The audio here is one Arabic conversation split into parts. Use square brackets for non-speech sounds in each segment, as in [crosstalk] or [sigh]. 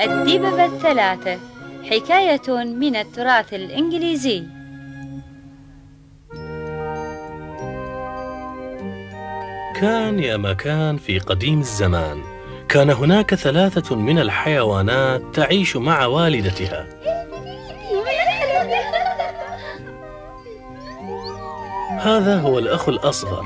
الدببة الثلاثة حكاية من التراث الإنجليزي. كان يا مكان في قديم الزمان. كان هناك ثلاثة من الحيوانات تعيش مع والدتها. هذا هو الأخ الأصغر.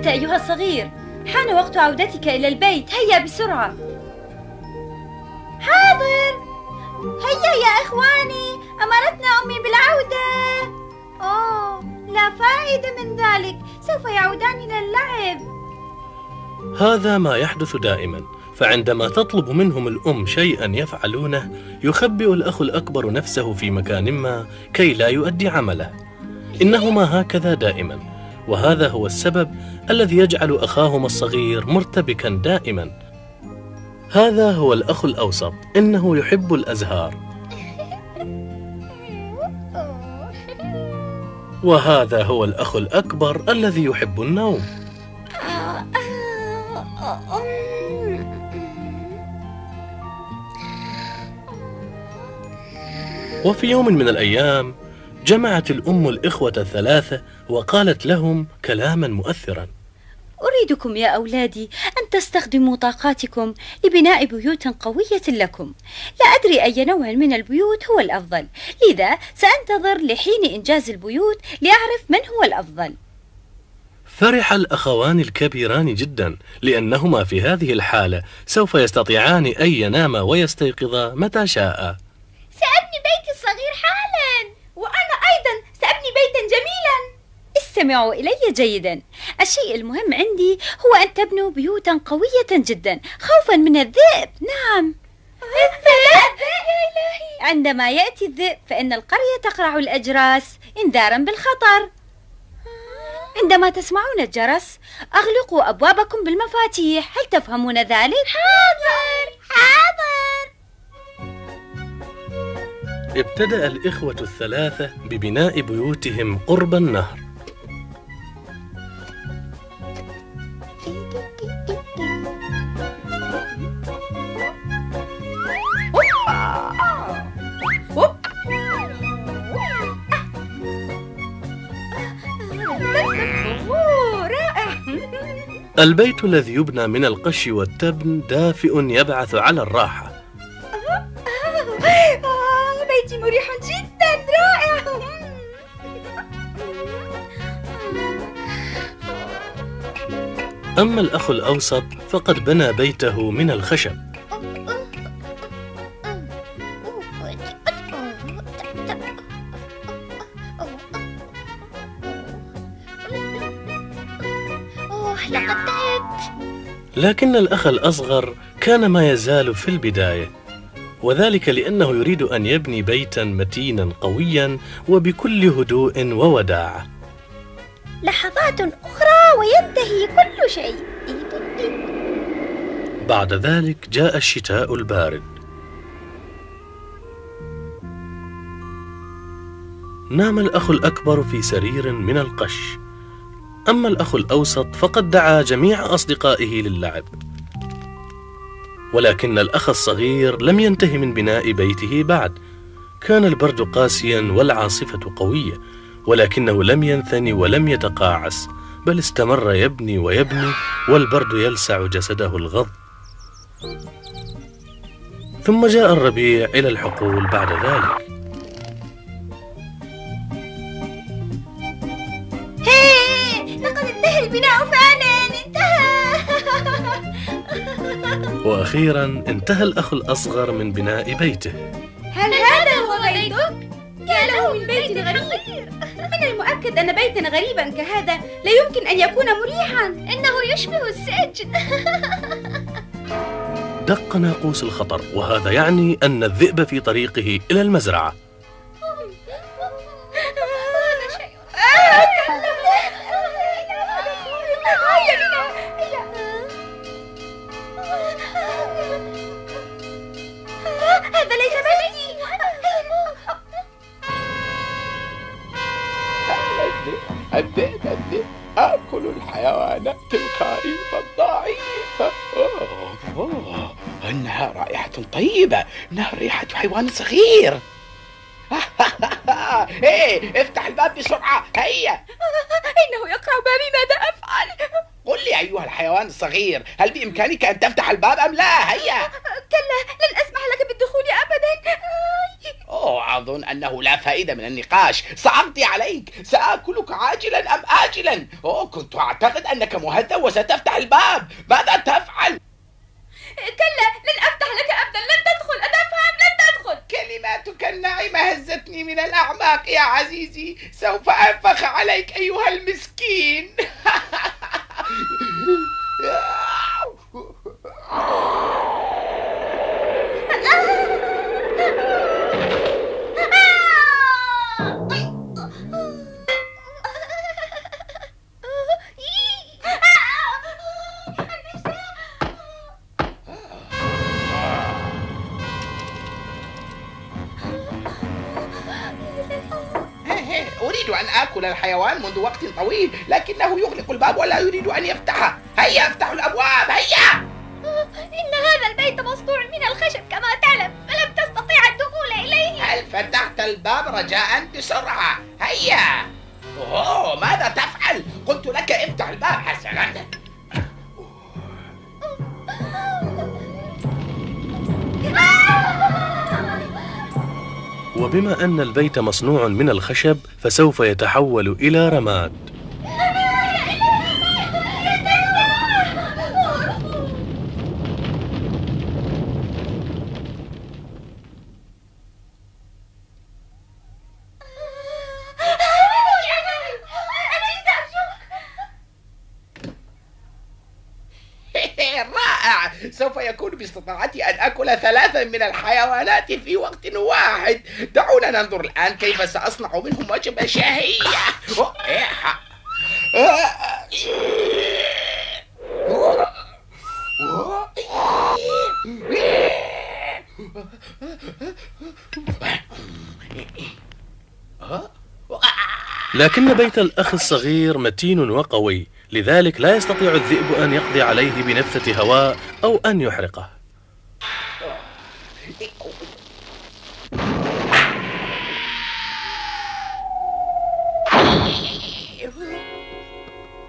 أنت أيها الصغير. حان وقت عودتك إلى البيت. هيا بسرعة. حاضر. هيا يا إخواني. أمرتنا أمي بالعودة. أوه لا فائدة من ذلك. سوف يعودان إلى اللعب. هذا ما يحدث دائما. فعندما تطلب منهم الأم شيئا يفعلونه يخبئ الأخ الأكبر نفسه في مكان ما كي لا يؤدي عمله. إنهما هكذا دائما. وهذا هو السبب الذي يجعل أخاهما الصغير مرتبكا دائما. هذا هو الأخ الأوسط إنه يحب الأزهار. وهذا هو الأخ الأكبر الذي يحب النوم. وفي يوم من الأيام جمعت الأم الإخوة الثلاثة وقالت لهم كلاما مؤثرا. أريدكم يا أولادي أن تستخدموا طاقاتكم لبناء بيوت قوية لكم. لا أدري أي نوع من البيوت هو الأفضل. لذا سأنتظر لحين إنجاز البيوت لأعرف من هو الأفضل. فرح الأخوان الكبيران جدا لأنهما في هذه الحالة سوف يستطيعان أن يناما ويستيقظا متى شاء. استمعوا إلي جيدا. الشيء المهم عندي هو أن تبنوا بيوتا قوية جدا خوفا من الذئب. نعم. الذئب! يا إلهي عندما يأتي الذئب فإن القرية تقرع الأجراس إنذارا بالخطر. عندما تسمعون الجرس أغلقوا أبوابكم بالمفاتيح. هل تفهمون ذلك؟ حاضر! حاضر! ابتدأ الإخوة الثلاثة ببناء بيوتهم قرب النهر. البيت الذي يبنى من القش والتبن دافئ يبعث على الراحة. آه، بيتي مريح جدا رائع. أما الأخ الأوسط فقد بنى بيته من الخشب. لكن الأخ الأصغر كان ما يزال في البداية وذلك لأنه يريد أن يبني بيتا متينا قويا وبكل هدوء ووداعة لحظات أخرى وينتهي كل شيء. بعد ذلك جاء الشتاء البارد. نام الأخ الأكبر في سرير من القش. أما الأخ الأوسط فقد دعا جميع أصدقائه للعب. ولكن الأخ الصغير لم ينتهي من بناء بيته بعد. كان البرد قاسيا والعاصفة قوية ولكنه لم ينثني ولم يتقاعس بل استمر يبني ويبني والبرد يلسع جسده الغض. ثم جاء الربيع إلى الحقول بعد ذلك. البناء فعلا انتهى. [laughs] وأخيرا انتهى الأخ الأصغر من بناء بيته. هل هذا هو بيتك؟ يا له من بيت غريب. من المؤكد أن بيتا غريبا كهذا لا يمكن أن يكون مريحا. إنه يشبه السجن. [laughs] دق ناقوس الخطر وهذا يعني أن الذئب في طريقه إلى المزرعة. الذئب الذئب آكل الحيوانات الخريفة الضعيفة أوه أوه. إنها رائحة طيبة. إنها ريحة حيوان صغير. [laughs] إيه افتح الباب بسرعة. هيا. [laughs] إنه يقرع بابي ماذا أفعل؟ [laughs] قل لي أيها الحيوان الصغير هل بإمكانك أن تفتح الباب أم لا؟ هيا. كلا لن أبدا أوه أظن أنه لا فائدة من النقاش. سأقضي عليك. سآكلك عاجلا أم آجلا؟ أوه كنت أعتقد أنك مهذب وستفتح الباب. ماذا تفعل؟ كلا لن أفتح لك أبدا. لن تدخل. أتفهم لن تدخل. كلماتك الناعمة هزتني من الأعماق يا عزيزي. سوف أنفخ عليك أيها المسكين. الحيوان منذ وقت طويل لكنه يغلق الباب ولا يريد أن يفتحه. هيا افتحوا الأبواب هيا! إن هذا البيت مصنوع من الخشب كما تعلم فلم تستطيع الدخول إليه. هل فتحت الباب رجاء بسرعة؟ هيا! أوه ماذا تفعل؟ قلت لك افتح الباب حسنا. وبما أن البيت مصنوع من الخشب فسوف يتحول إلى رماد. سوف يكون باستطاعتي أن أكل ثلاثا من الحيوانات في وقت واحد. دعونا ننظر الآن كيف سأصنع منهم وجبة شهية. لكن بيت الأخ الصغير متين وقوي. لذلك لا يستطيع الذئب أن يقضي عليه بنفثة هواء أو أن يحرقه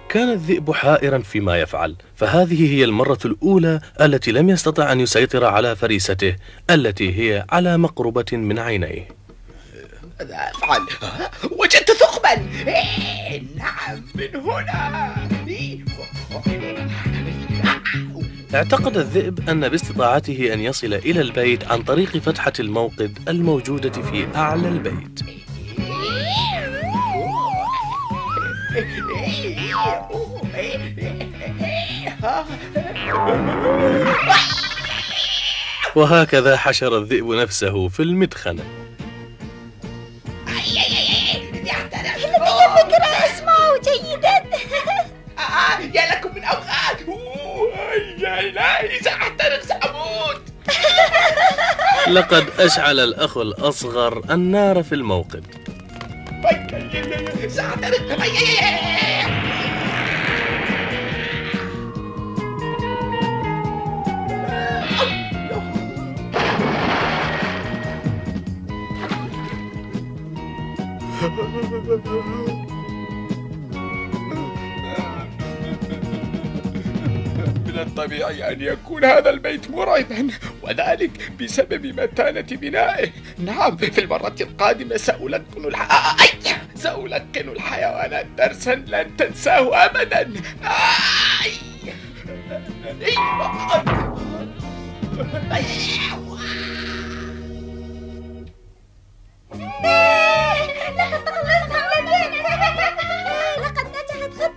كان الذئب حائرا فيما يفعل فهذه هي المرة الأولى التي لم يستطع أن يسيطر على فريسته التي هي على مقربة من عينيه ماذا أفعل؟ وجدت ثقبا. إيه، نعم من هنا. إيه. اعتقد الذئب أن باستطاعته أن يصل إلى البيت عن طريق فتحة الموقد الموجودة في أعلى البيت. [laughs] وهكذا حشر الذئب نفسه في المدخنة. من أوقات أوه، يا إلهي سأحترق سأموت لقد أشعل الأخ الأصغر النار في الموقد سأحترق الطبيعي أن يكون هذا البيت مرعبا وذلك بسبب متانة بنائه نعم في المرة القادمة سألقن الح... أي! سألقن الحيوانات درسا لن تنساه أبدا! أي!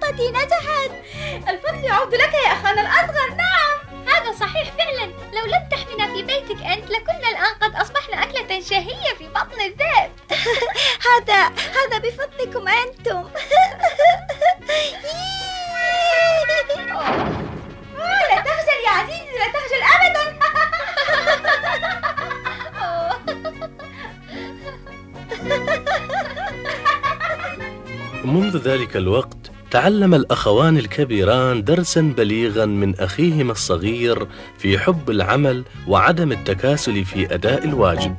خطتي نجحت الفضل يعود لك يا أخانا الأصغر. نعم. هذا صحيح فعلا. لو لم تحمنا في بيتك أنت لكنا الآن قد أصبحنا أكلة شهية في بطن الذئب. [laughs] هذا هذا بفضلكم أنتم. لا تخجل يا عزيزي لا تخجل أبدا. منذ ذلك الوقت تعلم الأخوان الكبيران درسا بليغا من أخيهما الصغير في حب العمل وعدم التكاسل في أداء الواجب.